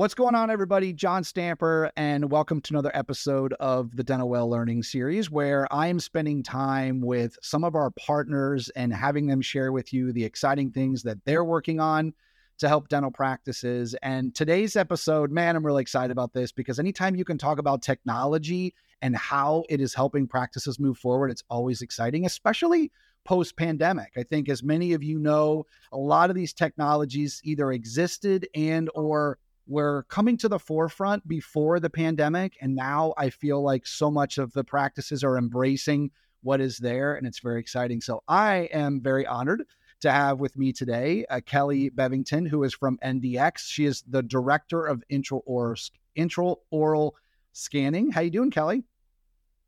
What's going on, everybody? John Stamper, and welcome to another episode of the Dental Whale Learning Series, where I am spending time with some of our partners and having them share with you the exciting things that they're working on to help dental practices. And today's episode, man, I'm really excited about this because anytime you can talk about technology and how it is helping practices move forward, it's always exciting, especially post pandemic. I think as many of you know, a lot of these technologies either existed and or were coming to the forefront before the pandemic and now I feel like so much of the practices are embracing what is there and it's very exciting. So I am very honored to have with me today uh, Kelly Bevington, who is from NDX. She is the director of intraoral, intraoral scanning. How you doing, Kelly?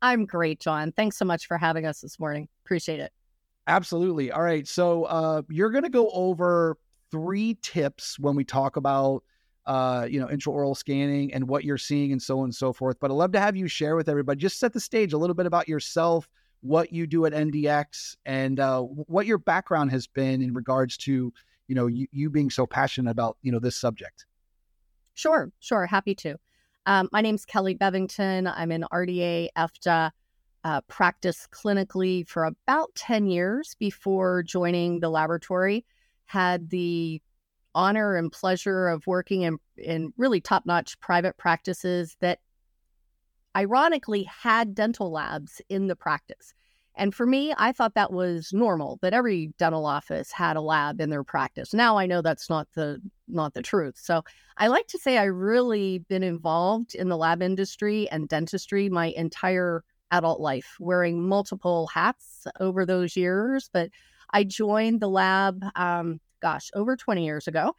I'm great, John. Thanks so much for having us this morning. Appreciate it. Absolutely. All right. So uh, you're going to go over three tips when we talk about uh, you know, intraoral scanning and what you're seeing and so on and so forth. But I'd love to have you share with everybody, just set the stage a little bit about yourself, what you do at NDX, and uh, what your background has been in regards to, you know, you, you being so passionate about, you know, this subject. Sure, sure. Happy to. Um, my name's Kelly Bevington. I'm an RDA EFDA. Uh, clinically for about 10 years before joining the laboratory. Had the honor and pleasure of working in, in really top notch private practices that ironically had dental labs in the practice. And for me, I thought that was normal that every dental office had a lab in their practice. Now I know that's not the not the truth. So I like to say I really been involved in the lab industry and dentistry my entire adult life, wearing multiple hats over those years. But I joined the lab um, gosh, over 20 years ago,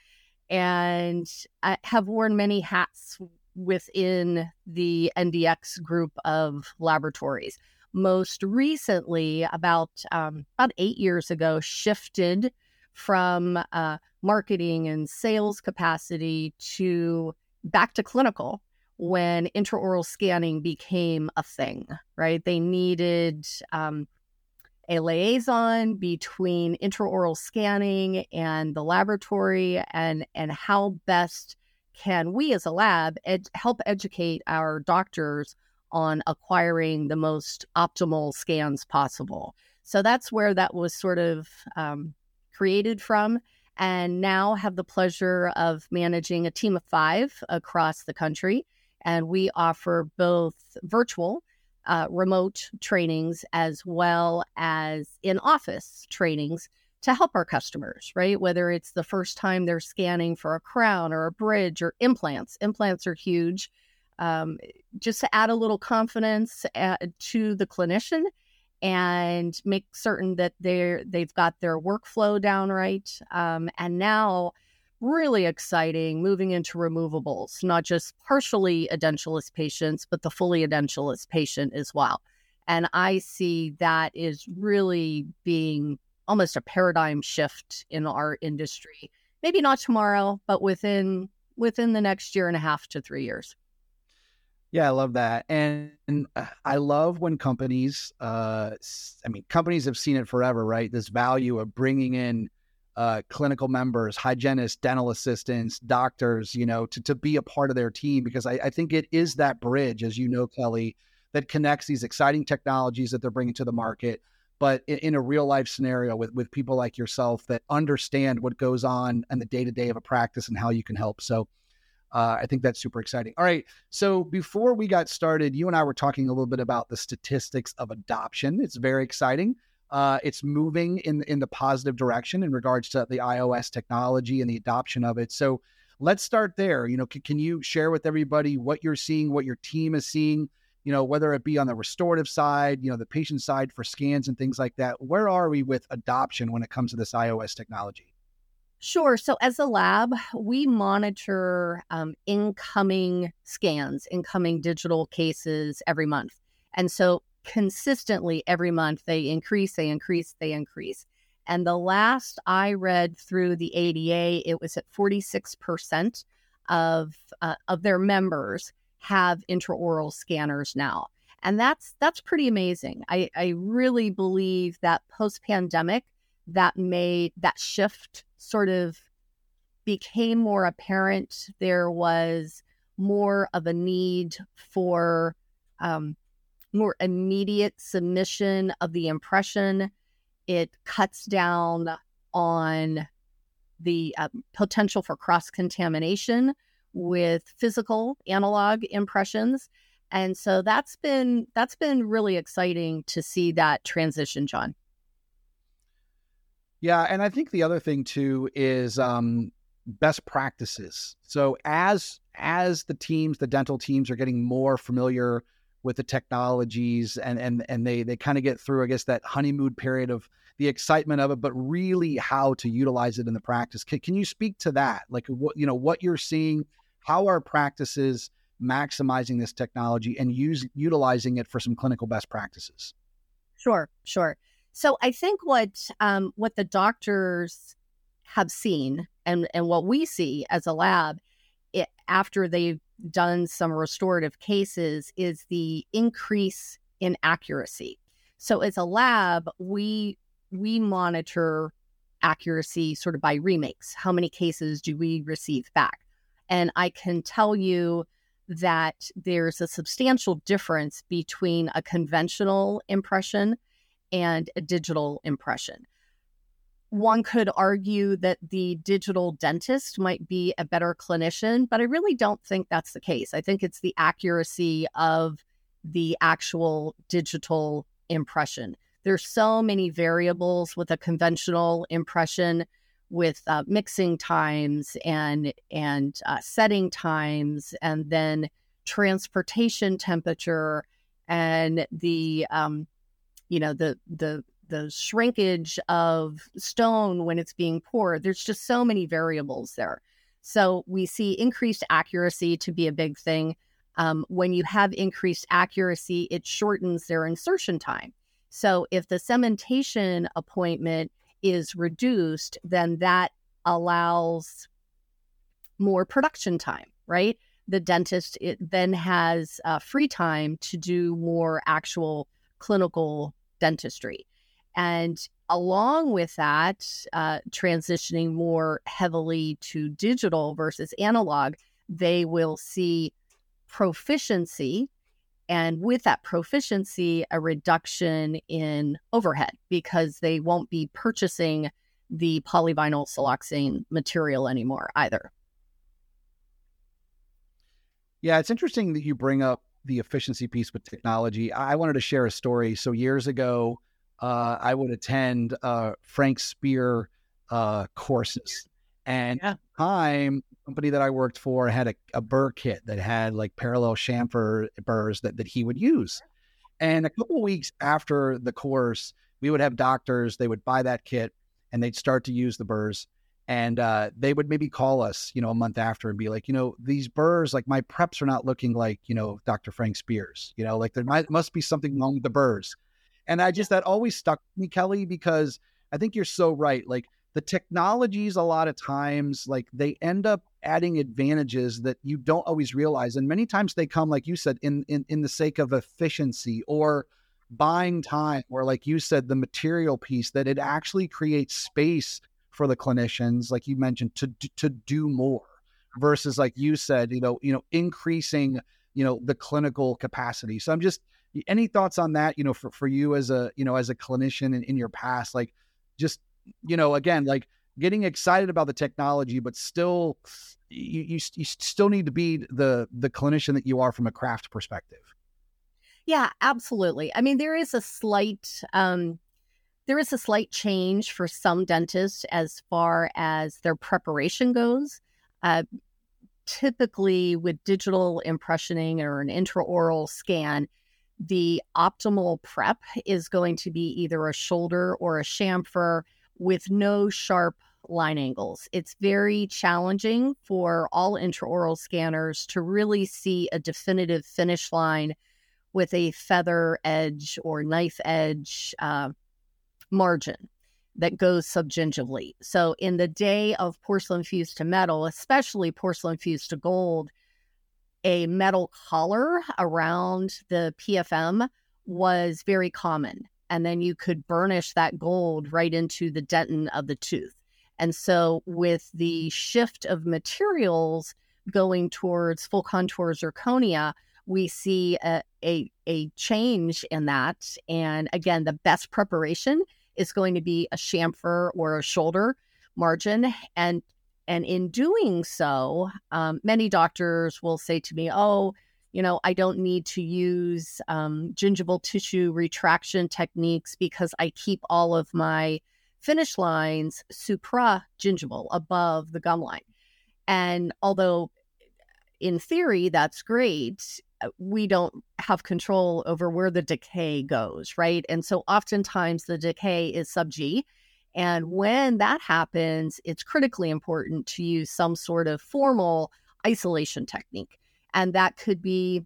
and I have worn many hats within the NDX group of laboratories. Most recently, about um, about eight years ago, shifted from uh, marketing and sales capacity to back to clinical when intraoral scanning became a thing. Right, they needed um, a liaison between intraoral scanning and the laboratory and and how best can we as a lab ed- help educate our doctors on acquiring the most optimal scans possible. So that's where that was sort of um, created from and now have the pleasure of managing a team of five across the country and we offer both virtual uh, remote trainings as well as in office trainings to help our customers, right? Whether it's the first time they're scanning for a crown or a bridge or implants, implants are huge. Um, just to add a little confidence uh, to the clinician and make certain that they're they've got their workflow down right. Um, and now really exciting moving into removables, not just partially edentulous patients, but the fully edentulous patient as well. And I see that is really being almost a paradigm shift in our industry. Maybe not tomorrow, but within within the next year and a half to 3 years. Yeah, I love that. And, and uh, I love when companies uh I mean companies have seen it forever, right? This value of bringing in uh, clinical members, hygienists, dental assistants, doctors, you know, to, to be a part of their team because I, I think it is that bridge, as you know, Kelly, that connects these exciting technologies that they're bringing to the market, but in, in a real life scenario with with people like yourself that understand what goes on and the day to day of a practice and how you can help. So. Uh, I think that's super exciting. All right. So before we got started, you and I were talking a little bit about the statistics of adoption. It's very exciting. Uh, it's moving in in the positive direction in regards to the iOS technology and the adoption of it. So let's start there. You know, can, can you share with everybody what you're seeing, what your team is seeing? You know, whether it be on the restorative side, you know, the patient side for scans and things like that. Where are we with adoption when it comes to this iOS technology? Sure. So, as a lab, we monitor um, incoming scans, incoming digital cases every month. And so, consistently every month they increase, they increase, they increase. And the last I read through the ADA, it was at 46% of uh, of their members have intraoral scanners now. And that's that's pretty amazing. I, I really believe that post pandemic that made that shift sort of became more apparent there was more of a need for um, more immediate submission of the impression. It cuts down on the uh, potential for cross contamination with physical analog impressions. And so that's been that's been really exciting to see that transition john. Yeah and i think the other thing too is um, best practices. So as as the teams the dental teams are getting more familiar with the technologies and and and they they kind of get through i guess that honeymoon period of the excitement of it but really how to utilize it in the practice can, can you speak to that like what you know what you're seeing how are practices maximizing this technology and use utilizing it for some clinical best practices? Sure, sure. So I think what um, what the doctors have seen and and what we see as a lab it, after they've done some restorative cases is the increase in accuracy. So as a lab, we we monitor accuracy sort of by remakes. How many cases do we receive back? And I can tell you that there's a substantial difference between a conventional impression and a digital impression. One could argue that the digital dentist might be a better clinician, but I really don't think that's the case. I think it's the accuracy of the actual digital impression. There's so many variables with a conventional impression with uh, mixing times and and uh, setting times, and then transportation temperature and the um, you know the the the shrinkage of stone when it's being poured. There's just so many variables there. So we see increased accuracy to be a big thing. Um, when you have increased accuracy, it shortens their insertion time. So if the cementation appointment is reduced, then that allows more production time, right? The dentist then has uh, free time to do more actual clinical dentistry. And along with that, uh, transitioning more heavily to digital versus analog, they will see proficiency and with that proficiency, a reduction in overhead because they won't be purchasing the polyvinyl siloxane material anymore either. Yeah, it's interesting that you bring up the efficiency piece with technology. I wanted to share a story. So years ago, uh, I would attend uh, Frank Spear uh, courses, and yeah. time company that I worked for had a, a burr kit that had like parallel chamfer burrs that, that he would use. And a couple weeks after the course, we would have doctors, they would buy that kit and they'd start to use the burrs. And uh, they would maybe call us, you know, a month after and be like, you know, these burrs, like my preps are not looking like, you know, Dr. Frank Spear's, you know, like there might, must be something wrong with the burrs. And I just, that always stuck me, Kelly, because I think you're so right. Like the technologies, a lot of times, like they end up adding advantages that you don't always realize and many times they come like you said in in, in the sake of efficiency or buying time or like you said the material piece that it actually creates space for the clinicians like you mentioned to to do more versus like you said you know you know increasing you know the clinical capacity so i'm just any thoughts on that you know for, for you as a you know as a clinician in, in your past like just you know again like getting excited about the technology, but still, you, you, you still need to be the the clinician that you are from a craft perspective. Yeah, absolutely. I mean, there is a slight um, there is a slight change for some dentists as far as their preparation goes. Uh, typically, with digital impressioning or an intraoral scan, the optimal prep is going to be either a shoulder or a chamfer with no sharp line angles. It's very challenging for all intraoral scanners to really see a definitive finish line with a feather edge or knife edge uh, margin that goes subgingivally. So, in the day of porcelain fused to metal, especially porcelain fused to gold, a metal collar around the PFM was very common and then you could burnish that gold right into the dentin of the tooth. And so, with the shift of materials going towards full contour zirconia, we see a, a, a change in that. And again, the best preparation is going to be a chamfer or a shoulder margin. And and in doing so, um, many doctors will say to me, "Oh, you know, I don't need to use um, gingival tissue retraction techniques because I keep all of my finish lines supra gingival above the gum line." And although in theory that's great, uh, we don't have control over where the decay goes, right? And so oftentimes the decay is sub G. And when that happens, it's critically important to use some sort of formal isolation technique. And that could be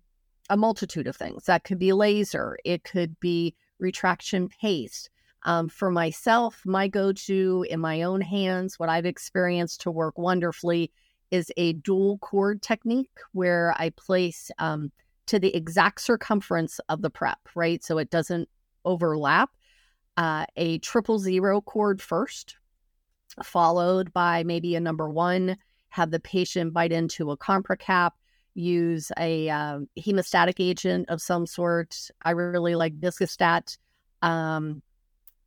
a multitude of things. That could be laser, it could be retraction paste. Um, for myself, my go to in my own hands, what I've experienced to work wonderfully is a dual cord technique where I place um, to the exact circumference of the prep, right? So it doesn't overlap. Uh, a triple zero cord first, followed by maybe a number one. Have the patient bite into a Comprecap, use a uh, hemostatic agent of some sort. I really like Viscostat, um,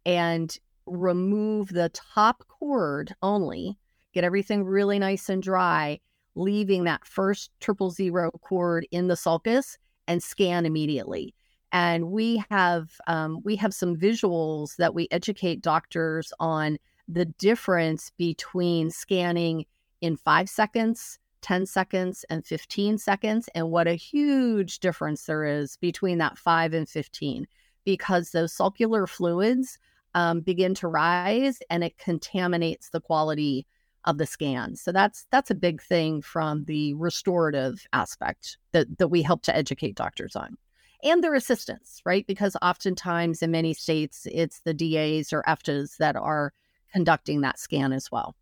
and remove the top cord only get everything really nice and dry, leaving that first triple zero cord in the sulcus and scan immediately. And we have um, we have some visuals that we educate doctors on the difference between scanning in five seconds, 10 seconds, and 15 seconds, and what a huge difference there is between that five and 15 because those sulcular fluids um, begin to rise and it contaminates the quality of the scan. So that's that's a big thing from the restorative aspect that that we help to educate doctors on. And their assistants, right? Because oftentimes in many states it's the DAs or EFDAs that are conducting that scan as well.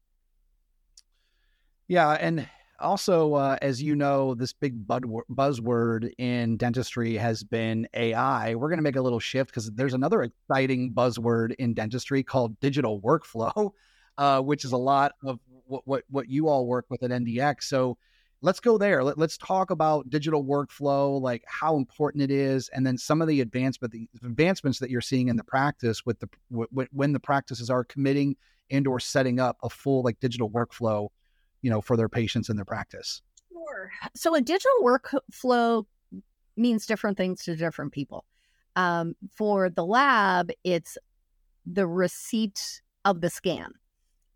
Yeah, and also, uh, as you know, this big buzzword in dentistry has been AI. We're going to make a little shift because there's another exciting buzzword in dentistry called digital workflow, uh, which is a lot of what what what you all work with at NDX. So let's go there. Let, us talk about digital workflow, like how important it is, and then some of the advancement the advancements that you're seeing in the practice with the w- when the practices are committing and or setting up a full like digital workflow, you know, for their patients in their practice. Sure. So a digital workflow means different things to different people. Um, for the lab, it's the receipt of the scan.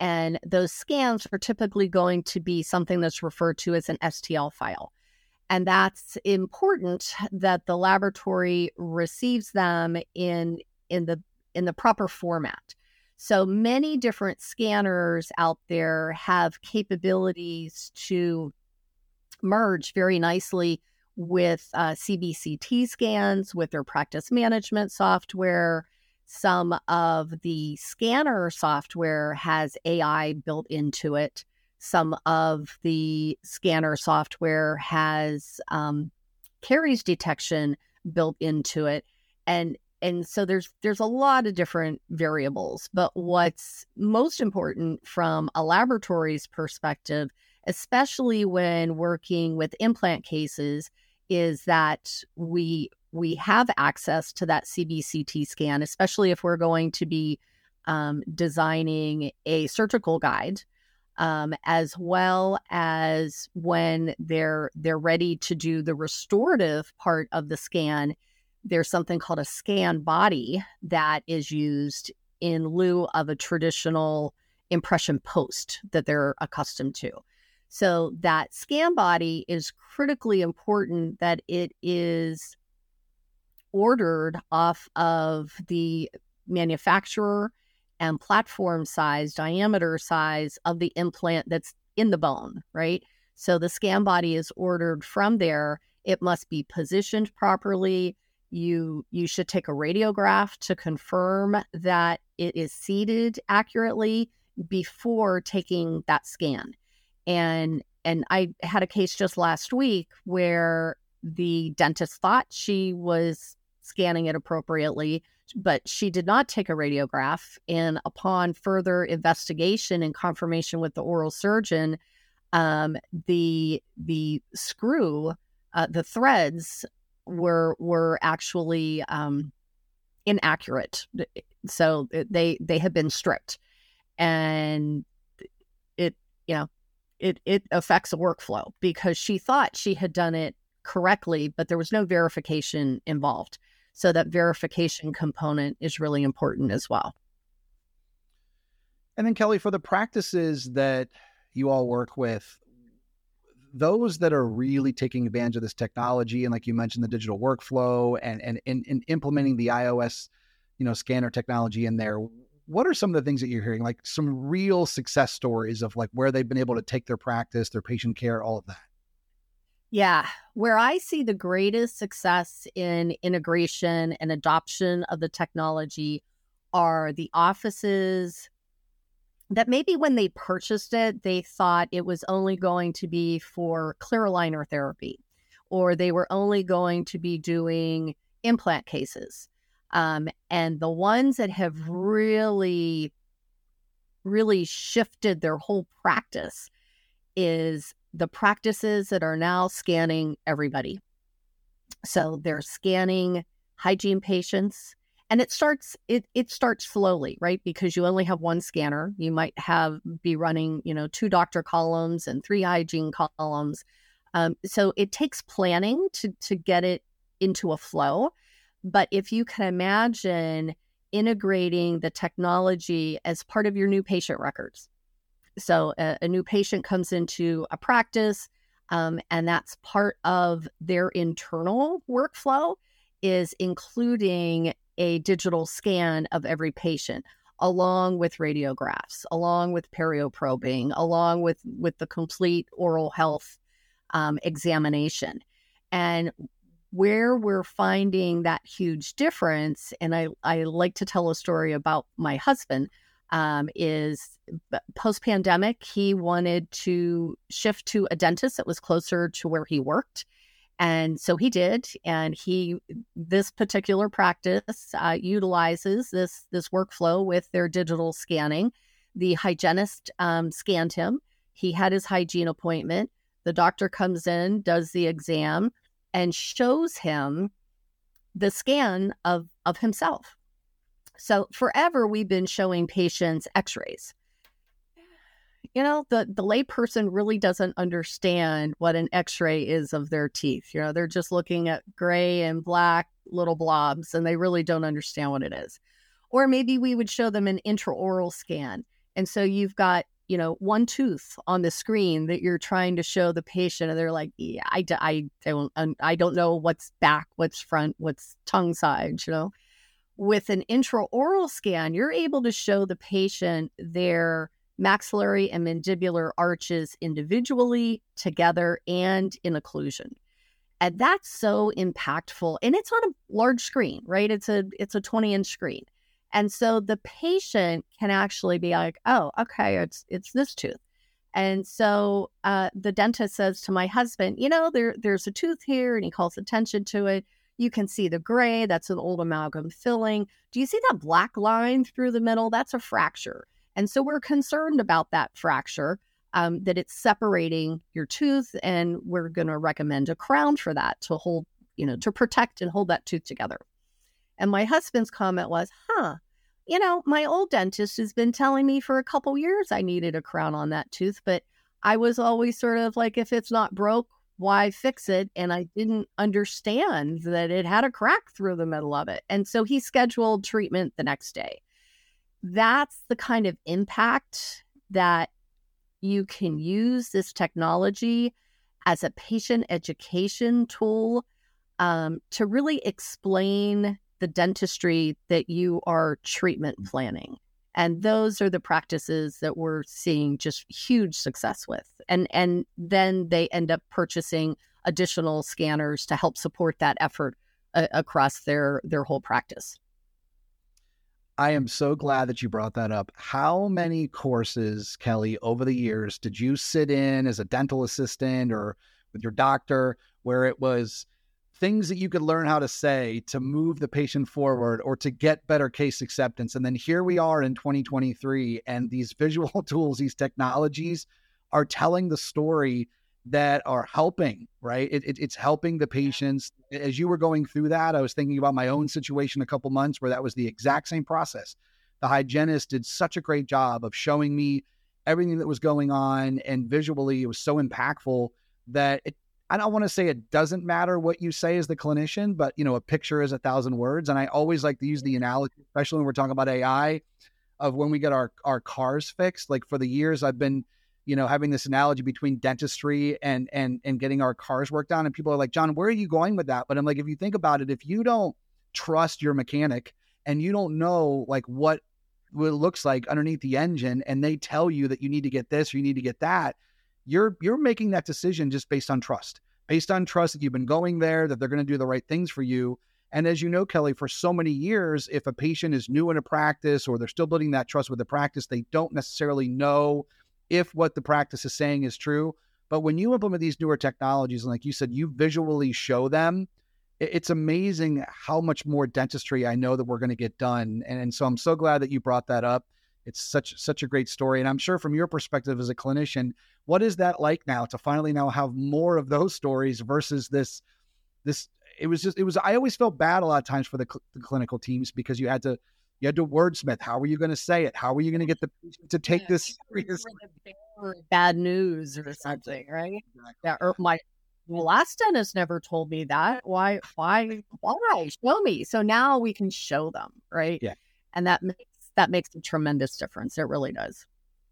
And those scans are typically going to be something that's referred to as an STL file. And that's important that the laboratory receives them in, in, the, in the proper format. So many different scanners out there have capabilities to merge very nicely with uh, CBCT scans, with their practice management software, some of the scanner software has AI built into it. Some of the scanner software has um, detection built into it, and and so there's there's a lot of different variables. But what's most important from a laboratory's perspective, especially when working with implant cases, is that we we have access to that CBCT scan, especially if we're going to be um, designing a surgical guide, um, as well as when they're they're ready to do the restorative part of the scan. There's something called a scan body that is used in lieu of a traditional impression post that they're accustomed to. So that scan body is critically important that it is ordered off of the manufacturer and platform size, diameter size of the implant that's in the bone, right? So the scan body is ordered from there. It must be positioned properly. You you should take a radiograph to confirm that it is seated accurately before taking that scan. And and I had a case just last week where the dentist thought she was scanning it appropriately, but she did not take a radiograph. And upon further investigation and confirmation with the oral surgeon, um, the the screw, uh, the threads were were actually um, inaccurate. So they they have been stripped, and it you know it it affects the workflow because she thought she had done it correctly, but there was no verification involved. So that verification component is really important as well. And then Kelly, for the practices that you all work with, those that are really taking advantage of this technology and like you mentioned the digital workflow and and, and, and implementing the ios you know scanner technology in there what are some of the things that you're hearing like some real success stories of like where they've been able to take their practice their patient care all of that yeah where i see the greatest success in integration and adoption of the technology are the offices that maybe when they purchased it, they thought it was only going to be for clear aligner therapy, or they were only going to be doing implant cases. Um, and the ones that have really, really shifted their whole practice is the practices that are now scanning everybody. So they're scanning hygiene patients, and it starts it it starts slowly right? Because you only have one scanner. You might have be running you know two doctor columns and three hygiene columns. Um, so it takes planning to to get it into a flow. But if you can imagine integrating the technology as part of your new patient records so a, a new patient comes into a practice um, and that's part of their internal workflow is including a digital scan of every patient along with radiographs along with perioprobing along with with the complete oral health um, examination. And where we're finding that huge difference and i i like to tell a story about my husband um, is post pandemic he wanted to shift to a dentist that was closer to where he worked and so he did, and he this particular practice uh, utilizes this this workflow with their digital scanning. The hygienist um, scanned him. He had his hygiene appointment. The doctor comes in, does the exam, and shows him the scan of of himself. So forever, we've been showing patients X-rays you know, the the layperson really doesn't understand what an X-ray is of their teeth. You know, they're just looking at gray and black little blobs, and they really don't understand what it is. Or maybe we would show them an intraoral scan, and so you've got you know one tooth on the screen that you're trying to show the patient, and they're like, "Yeah, I, I don't I don't know what's back, what's front, what's tongue side," you know. With an intraoral scan, you're able to show the patient their maxillary and mandibular arches individually, together, and in occlusion. And that's so impactful. And it's on a large screen, right? It's a it's a 20 inch screen. And so the patient can actually be like, oh, okay, it's it's this tooth. And so uh, the dentist says to my husband, you know, there there's a tooth here, and he calls attention to it. You can see the gray, that's an old amalgam filling. Do you see that black line through the middle? That's a fracture. And so we're concerned about that fracture, um, that it's separating your tooth, and we're going to recommend a crown for that to hold, you know, to protect and hold that tooth together. And my husband's comment was, huh, you know, my old dentist has been telling me for a couple years I needed a crown on that tooth, but I was always sort of like, if it's not broke, why fix it? And I didn't understand that it had a crack through the middle of it. And so he scheduled treatment the next day that's the kind of impact that you can use this technology as a patient education tool um, to really explain the dentistry that you are treatment planning. And those are the practices that we're seeing just huge success with. And and then they end up purchasing additional scanners to help support that effort uh, across their their whole practice. I am so glad that you brought that up. How many courses, Kelly, over the years did you sit in as a dental assistant or with your doctor where it was things that you could learn how to say to move the patient forward or to get better case acceptance. And then here we are in 2023, and these visual tools, these technologies are telling the story that are helping, right? It, it, it's helping the patients. As you were going through that, I was thinking about my own situation a couple months where that was the exact same process. The hygienist did such a great job of showing me everything that was going on, and visually, it was so impactful that it, I don't want to say it doesn't matter what you say as the clinician, but you know, a picture is a thousand words. And I always like to use the mm-hmm. analogy, especially when we're talking about AI, of when we get our our cars fixed. Like for the years I've been, you know, having this analogy between dentistry and and and getting our cars worked on. And people are like, John, where are you going with that? But I'm like, if you think about it, if you don't trust your mechanic and you don't know like what what it looks like underneath the engine, and they tell you that you need to get this or you need to get that you're you're making that decision just based on trust based on trust that you've been going there that they're going to do the right things for you. And as you know kelly for so many years if a patient is new in a practice or they're still building that trust with the practice they don't necessarily know if what the practice is saying is true. But when you implement these newer technologies and like you said you visually show them it's amazing how much more dentistry i know that we're going to get done. And, and so i'm so glad that you brought that up it's such such a great story and i'm sure from your perspective as a clinician what is that like now to finally now have more of those stories versus this this it was just it was i always felt bad a lot of times for the, cl- the clinical teams because you had to you had to wordsmith how are you going to say it? How are you going to get the patient to take yeah, this seriously bad news or something right? Exactly. yeah or my last dentist never told me that why why why? Show me. So now we can show them right? Yeah. And that makes that makes a tremendous difference it really does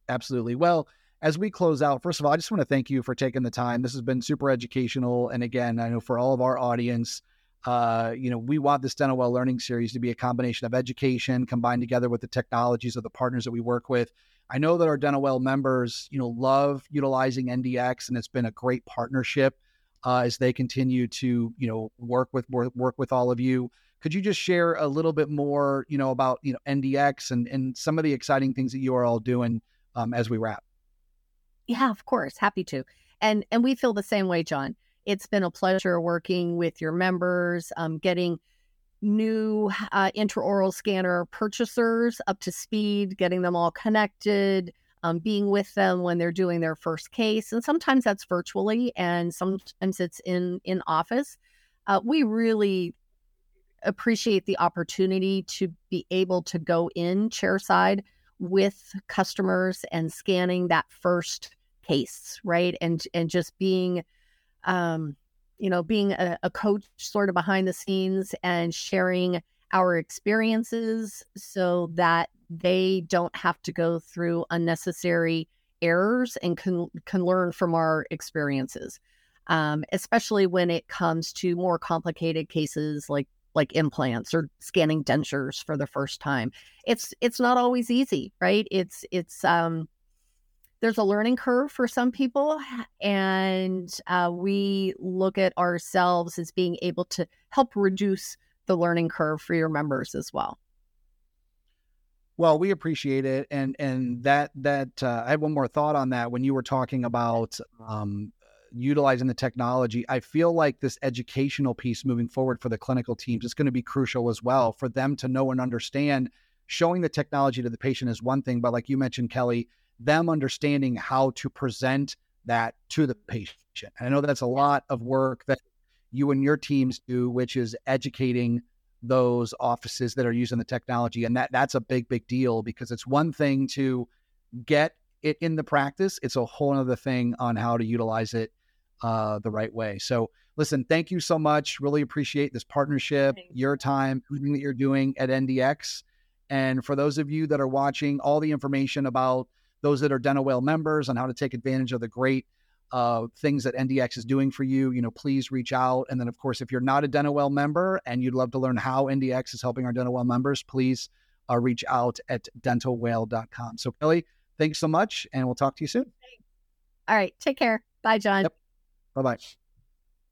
absolutely well as we close out, first of all, I just want to thank you for taking the time. This has been super educational. And again, I know for all of our audience, uh, you know, we want this Dental Whale Learning Series to be a combination of education combined together with the technologies of the partners that we work with. I know that our Dental Whale members, you know, love utilizing NDX, and it's been a great partnership uh, as they continue to, you know, work with work with all of you. Could you just share a little bit more, you know, about you know NDX and and some of the exciting things that you are all doing um, as we wrap? Yeah, of course, happy to. And and we feel the same way, John. It's been a pleasure working with your members, um, getting new uh, intraoral scanner purchasers up to speed, getting them all connected, um, being with them when they're doing their first case, and sometimes that's virtually, and sometimes it's in in office. Uh, we really appreciate the opportunity to be able to go in chairside with customers and scanning that first case, right? And and just being um you know, being a, a coach sort of behind the scenes and sharing our experiences so that they don't have to go through unnecessary errors and can can learn from our experiences um, especially when it comes to more complicated cases like like implants or scanning dentures for the first time. It's it's not always easy, right? It's it's um there's a learning curve for some people and uh, we look at ourselves as being able to help reduce the learning curve for your members as well well we appreciate it and and that that uh, i have one more thought on that when you were talking about um, utilizing the technology. I feel like this educational piece moving forward for the clinical teams is going to be crucial as well for them to know and understand. Showing the technology to the patient is one thing, but like you mentioned, Kelly, them understanding how to present that to the patient. And I know that's a lot of work that you and your teams do, which is educating those offices that are using the technology. And that that's a big, big deal because it's one thing to get it in the practice. It's a whole other thing on how to utilize it uh, the right way. So, listen, thank you so much. Really appreciate this partnership, Thanks. your time, everything that you're doing at NDX. And for those of you that are watching, all the information about those that are Dental Whale members on how to take advantage of the great uh, things that NDX is doing for you, you know, please reach out. And then, of course, if you're not a Dental Whale member and you'd love to learn how NDX is helping our Dental Whale members, please uh, reach out at dentalwhale.com. So, Kelly, thanks so much, and we'll talk to you soon. All right. Take care. Bye, John. Yep. Bye bye.